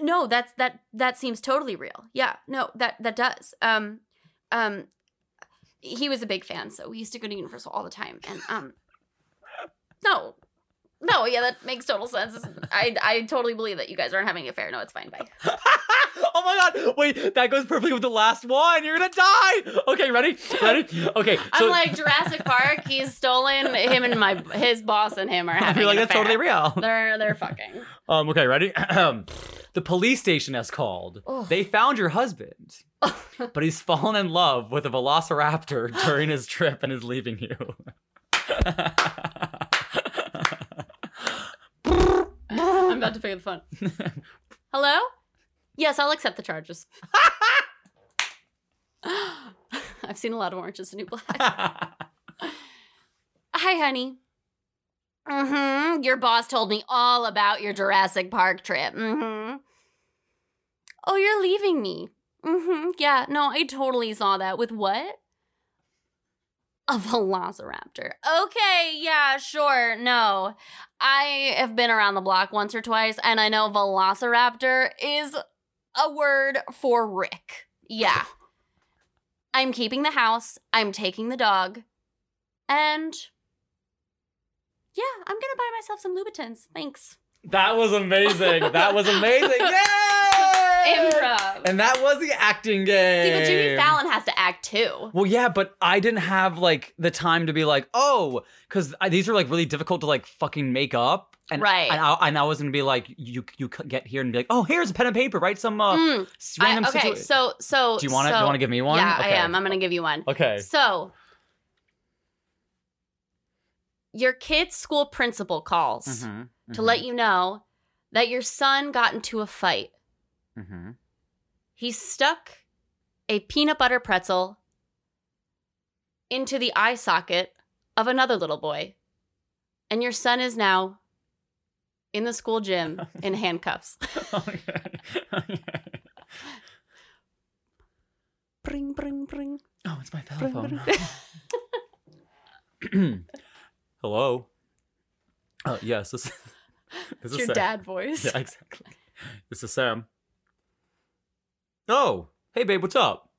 No, that's that that seems totally real. Yeah, no, that that does. Um, um, he was a big fan, so we used to go to Universal all the time. And um, no, no, yeah, that makes total sense. I I totally believe that you guys aren't having an affair. No, it's fine. Bye. oh my god! Wait, that goes perfectly with the last one. You're gonna die. Okay, ready? Ready? Okay. So I'm like Jurassic Park. He's stolen him and my his boss and him are having. you're like an that's affair. totally real. They're they're fucking. Um. Okay. Ready? the police station has called. Oh. They found your husband, but he's fallen in love with a velociraptor during his trip and is leaving you. I'm about to pick up the phone. Hello? Yes, I'll accept the charges. I've seen a lot of Orange Is the New Black. Hi, honey. Mm-hmm. Your boss told me all about your Jurassic Park trip. Mm-hmm. Oh, you're leaving me. Mm-hmm. Yeah, no, I totally saw that. With what? A velociraptor. Okay, yeah, sure. No. I have been around the block once or twice, and I know velociraptor is a word for Rick. Yeah. I'm keeping the house, I'm taking the dog, and yeah, I'm gonna buy myself some Louboutins. Thanks. that was amazing. That was amazing. Yay! Improv. And that was the acting game. See, but Jimmy Fallon has to act too. Well, yeah, but I didn't have like the time to be like, oh, because these are like really difficult to like fucking make up. And, Right. And I, and I was gonna be like, you you get here and be like, oh, here's a pen and paper, write some uh, Mm, s- I- random okay, so so Do you want it? so, want to give me one? Yeah, okay. I am. I'm gonna give you one. Okay. So your kid's school principal calls Mhm, to mhm, let you know that your son got into a fight. Mhm. He stuck a peanut butter pretzel into the eye socket of another little boy. And your son is now in the school gym in handcuffs. Oh. Oh. Bring, bring, bring. Oh, it's my telephone. Hello. Uh, yes, this, this is your Sam. dad voice. Yeah, exactly. This is Sam. Oh, hey babe, what's up?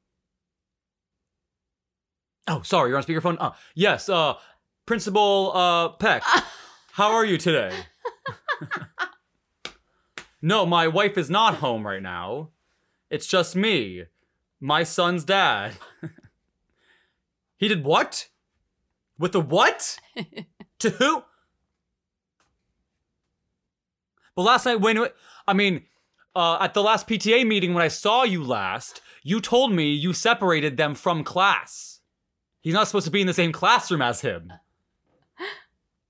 Oh, sorry, you're on speakerphone. Oh, yes, uh, Principal uh Peck. How are you today? no, my wife is not home right now. It's just me, my son's dad. he did what? With the what? to who? But last night, when I mean, uh, at the last PTA meeting when I saw you last, you told me you separated them from class. He's not supposed to be in the same classroom as him.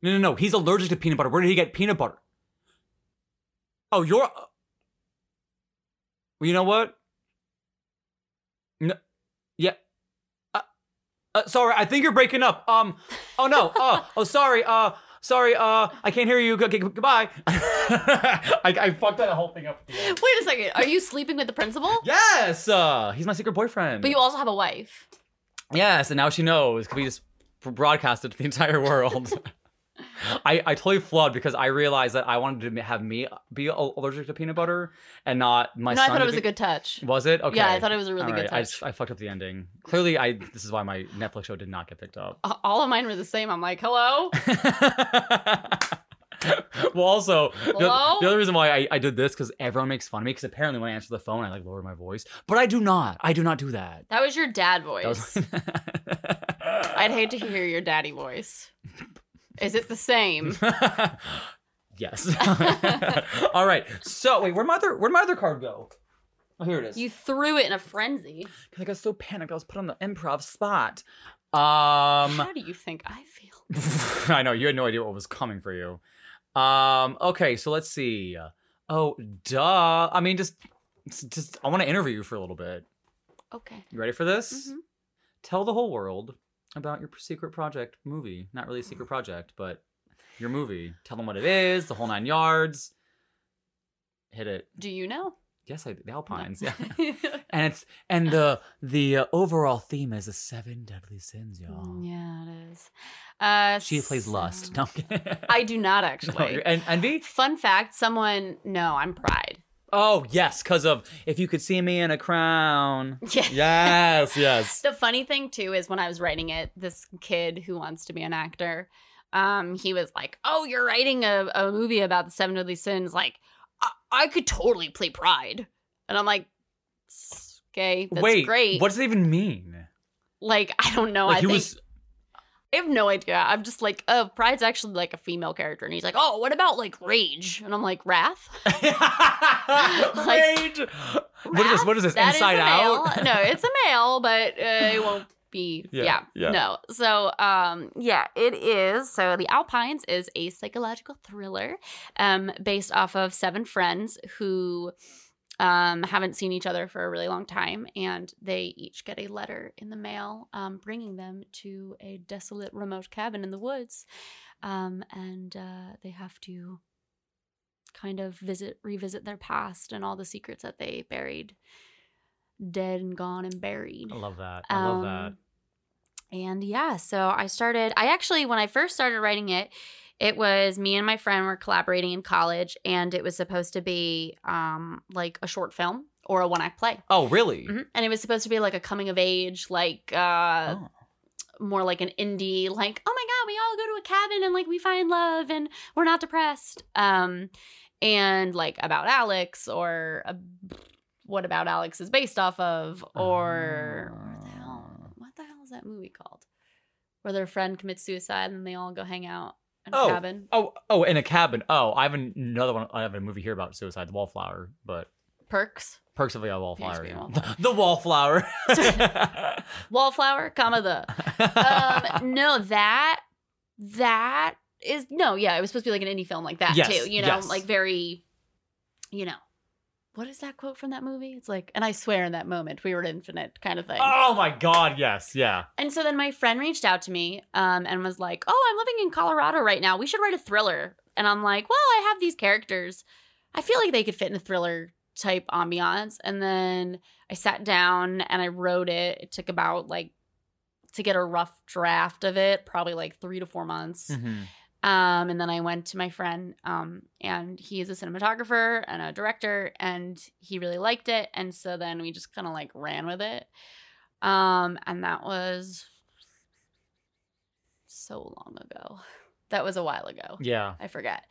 No, no, no. He's allergic to peanut butter. Where did he get peanut butter? Oh, you're. Well, you know what? No, yeah. Uh, uh, sorry, I think you're breaking up. Um. Oh no. Oh. Oh, sorry. Uh. Sorry. Uh. I can't hear you. Okay. Goodbye. I, I fucked that whole thing up. at the end. Wait a second. Are you sleeping with the principal? Yes. Uh. He's my secret boyfriend. But you also have a wife. Yes, and now she knows because we just broadcasted to the entire world. I, I totally flawed because I realized that I wanted to have me be allergic to peanut butter and not my no, I thought it was be- a good touch. Was it? Okay. Yeah, I thought it was a really All good right, I, touch. just, I fucked up the ending. Clearly, I this is why my Netflix show did not get picked up. All of mine were the same. I'm like, hello? well, also the, Hello? the other reason why I, I did this because everyone makes fun of me because apparently when I answer the phone I like lower my voice, but I do not. I do not do that. That was your dad voice. I'd hate to hear your daddy voice. Is it the same? yes. All right. So wait, where'd my other where'd my other card go? Oh, here it is. You threw it in a frenzy. 'Cause I got so panicked. I was put on the improv spot. Um, How do you think I feel? I know you had no idea what was coming for you. Um, okay, so let's see. Oh, duh. I mean, just, just I want to interview you for a little bit. Okay. You ready for this? Mhm. Tell the whole world about your secret project movie. Not really a secret project, but your movie. Tell them what it is, the whole nine yards. Hit it. Do you know? Yes, I the Alpines. No. Yeah. And it's and the the uh, overall theme is the seven deadly sins, y'all. yeah, it is. Uh, She plays lust. No. I do not actually. you're- and envy. Fun fact: someone. No, I'm Pride. Oh yes, because of if you could see me in a crown. Yeah. Yes, yes. The funny thing too is when I was writing it, this kid who wants to be an actor, um, he was like, "Oh, you're writing a, a movie about the seven deadly sins. Like, I, I could totally play Pride." And I'm like, "Okay, that's Wait, great." what does it even mean? like, I don't know. like I he think was. I have no idea. I'm just like, "Oh, Pride's actually like a female character," and he's like, "Oh, what about like Rage?" And I'm like, "Wrath." Rage. What is this? What is this? That is Inside a Out? male. no, it's a male, but uh, it won't be. Yeah, Yeah, yeah. No. So, um, yeah, it is. So, The Alpines is a psychological thriller, um, based off of seven friends who. Um, haven't seen each other for a really long time, and they each get a letter in the mail, um, bringing them to a desolate, remote cabin in the woods, um, and uh, they have to kind of visit revisit their past and all the secrets that they buried dead and gone and buried I love that. I love that. Um, and yeah so i started i actually when i first started writing it it was me and my friend were collaborating in college and it was supposed to be um like a short film or a one act play Oh, really? Mhm. and it was supposed to be like a coming of age like uh Oh. more like an indie like oh my god we all go to a cabin and like we find love and we're not depressed um and like about alex or uh, what about alex is based off of or where the hell what the hell is that movie called where their friend commits suicide and they all go hang out Oh. cabin Oh, oh, in a cabin. Oh, I have another one. I have a movie here about suicide, The Wallflower, but perks Perks of the Wallflower. a yeah. Wallflower. The Wallflower. wallflower comma the um no that that is no, yeah, it was supposed to be like an indie film like that Yes, too. You know, yes. like very, you know, what is that quote from that movie? It's like, and I swear in that moment we were infinite kind of thing. Oh my god, yes, yeah. And so then my friend reached out to me um, and was like, "Oh, I'm living in Colorado right now. We should write a thriller." And I'm like, "Well, I have these characters. I feel like they could fit in a thriller type ambiance." And then I sat down and I wrote it. It took about like to get a rough draft of it, probably like three to four months. Mhm. Um, and then I went to my friend, um, and he is a cinematographer and a director, and he really liked it. And so then we just kind of like ran with it. Um, and that was so long ago. That was a while ago. Yeah. I forget.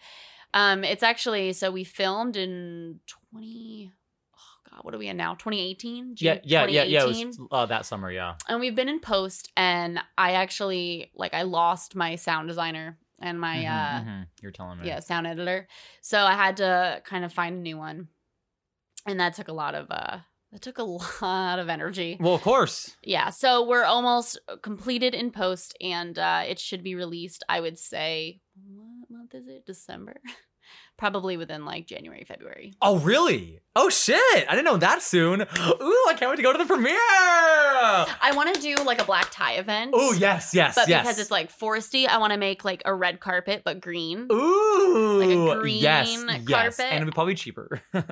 Um, it's actually so we filmed in twenty. Oh God, what are we in now? Twenty eighteen. Yeah, yeah, yeah, yeah. It was uh, that summer, yeah. and we've been in post and i actually like i lost my sound designer and my Mhm, uh mhm. You're telling me. yeah sound editor so i had to kind of find a new one and that took a lot of uh that took a lot of energy Well, of course. yeah so we're almost completed in post and uh it should be released i would say what month is it december probably within like january february Oh, really? Oh shit! I didn't know that soon. Ooh, I can't wait to go to the premiere. i want to do like a black tie event Oh yes, yes, but yes. because it's like foresty i want to make like a red carpet but green Ooh, like a green yes, yes, carpet. and it'll be probably cheaper.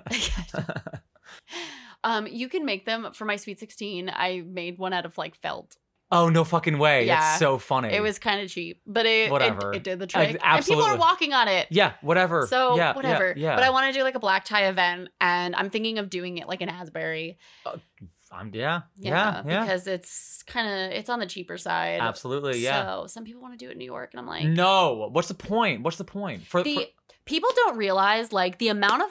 um, you can make them for my sweet sixteen. I made one out of like felt. Oh no fucking way! Yeah. That's so funny. It was kind of cheap, but it, it Whatever. it did the Uh, trick. And people are walking on it. yeah, whatever. So yeah, yeah, whatever. Yeah, But I want to do like a black tie event, and I'm thinking of doing it like in Asbury. I'm, yeah, Yeah, yeah, yeah. because it's kind of it's on the cheaper side. Absolutely, yeah. So some people want to do it in New York, and I'm like, no, what's the point? What's the point? For, the for people don't realize like the amount of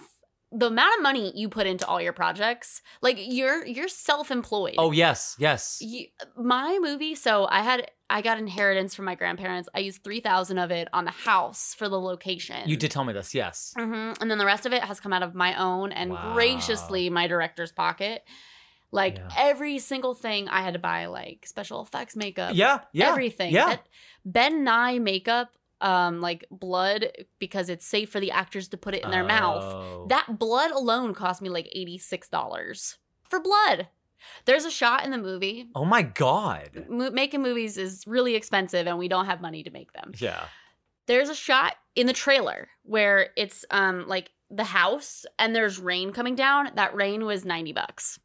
the amount of money you put into all your projects. Like you're you're self employed. oh yes, yes. You, my movie so i had i got inheritance from my grandparents i used 3000 of it on the house for the location You did tell me this. Yes. hmm and then the rest of it has come out of my own and Wow. graciously my director's pocket like Yeah. every single thing i had to buy like special effects makeup Yeah, yeah. everything Yeah. That- ben nye makeup um like blood because it's safe for the actors to put it in their mouth Oh. that blood alone cost me like $86 for blood. There's a shot in the movie. Oh my god. Mo- making movies is really expensive and we don't have money to make them. Yeah. There's a shot in the trailer where it's um like the house and there's rain coming down. That rain was 90 bucks.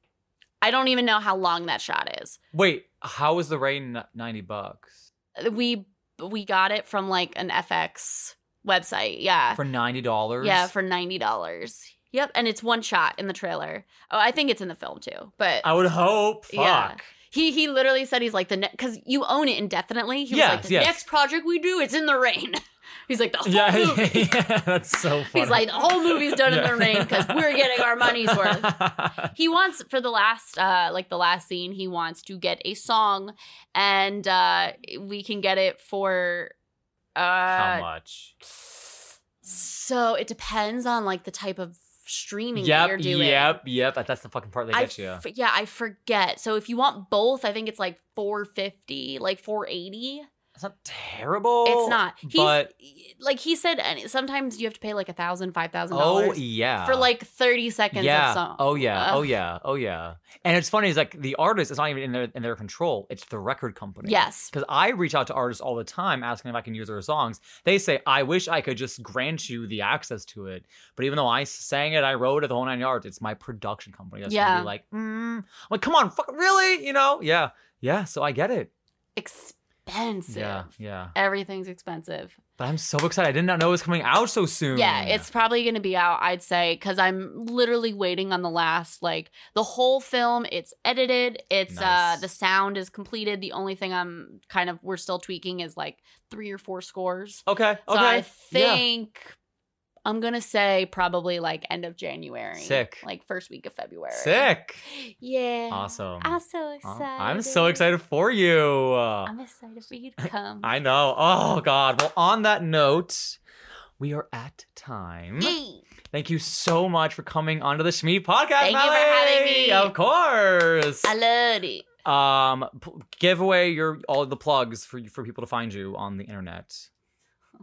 I don't even know how long that shot is. Wait, how is the rain 90 bucks? We we got it from like an FX website. Yeah. For $90? Yeah, for $90. Yep, and it's one shot in the trailer. Oh, I think it's in the film too. But I would hope. Fuck. Yeah. He he literally said he's like the next because you own it indefinitely. He was Yes, like the yes. next project we do, it's in the rain. he's like the whole Yeah, movie. yeah, that's so funny. He's like the whole movie's done in the rain because we're getting our money's worth. He wants for the last uh like the last scene, he wants to get a song, and uh we can get it for uh How much? so it depends on like the type of streaming that Yep, you're doing. yep, yep. That's the fucking part that I gets you. f- yeah, I forget. So if you want both, I think it's like 450, like 480. It's not terrible. It's not. He's but like he said, sometimes you have to pay like a thousand, five thousand oh yeah, for like 30 seconds yeah. of song. Oh yeah. Oh yeah. Oh yeah. And it's funny is like the artist is not even in their in their control. It's the record company. Yes. Because I reach out to artists all the time asking if I can use their songs. They say, I wish I could just grant you the access to it. But even though I sang it, I wrote it the whole nine yards, it's my production company that's gonna Yeah. be like, mm. I'm like, come on, fuck, really? You know? Yeah. Yeah. So I get it. Expensive. Yeah. Yeah. Everything's expensive. But I'm so excited. I did not know it was coming out so soon. Yeah, it's probably going to be out, I'd say, because I'm literally waiting on the last, like, the whole film. It's edited. It's, uh, the sound is completed. The only thing I'm kind of, we're still tweaking is like three or four scores. okay. Okay. So I Yeah. I'm gonna say probably like end of January. Sick. Like first week of February. Sick. Yeah. Awesome. I'm so excited. I'm so excited for you. I'm excited for you to come. I know. Oh God. Well, on that note, we are at time. Yay. Thank you so much for coming onto the Shmee podcast. Thank you for having me. Of course. I loved it. Um, p- give away your all the plugs for for people to find you on the internet.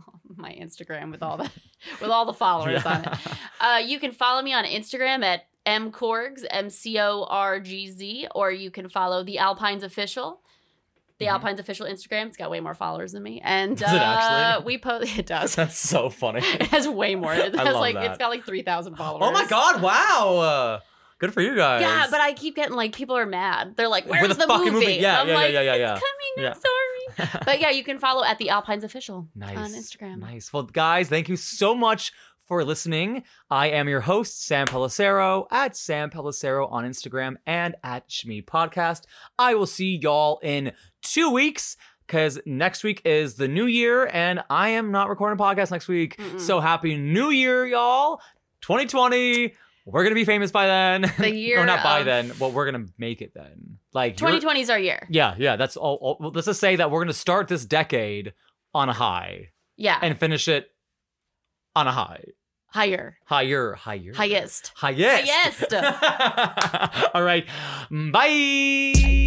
my Instagram with all the with all the followers on it. Uh, you can follow me on Instagram at mcorgs m c o r g z, or you can follow the Alpines official. The Mhm. Alpines official Instagram. It's got way more followers than me, and Does it uh, actually? we post. It does. That's so funny. It has way more. It has like that. it's got like three thousand followers. oh my god! Wow. Uh, good for you guys. Yeah, but I keep getting like people are mad. They're like, "Where's the the, fucking movie. Yeah, I'm yeah, yeah, like, yeah, yeah, yeah. It's coming. Yeah. I'm sorry. But yeah, you can follow at the Alpines official Nice. on Instagram. Nice. Well, guys, thank you so much for listening. I am your host, Sam Pellicero, at Sam Pellicero on Instagram and at Shmee Podcast. I will see y'all in two weeks because next week is the new year and I am not recording a podcast next week. Mm-mm. So happy new year, y'all. 2020. We're going to be famous by then. The year or not by of- then. Well, we're going to make it then. Like, you're- 2020 is our year. Yeah, yeah. That's all. all well, let's just say that we're going to start this decade on a high Yeah, and finish it on a high. higher, Higher, higher. highest. Highest. Highest. All right. Bye.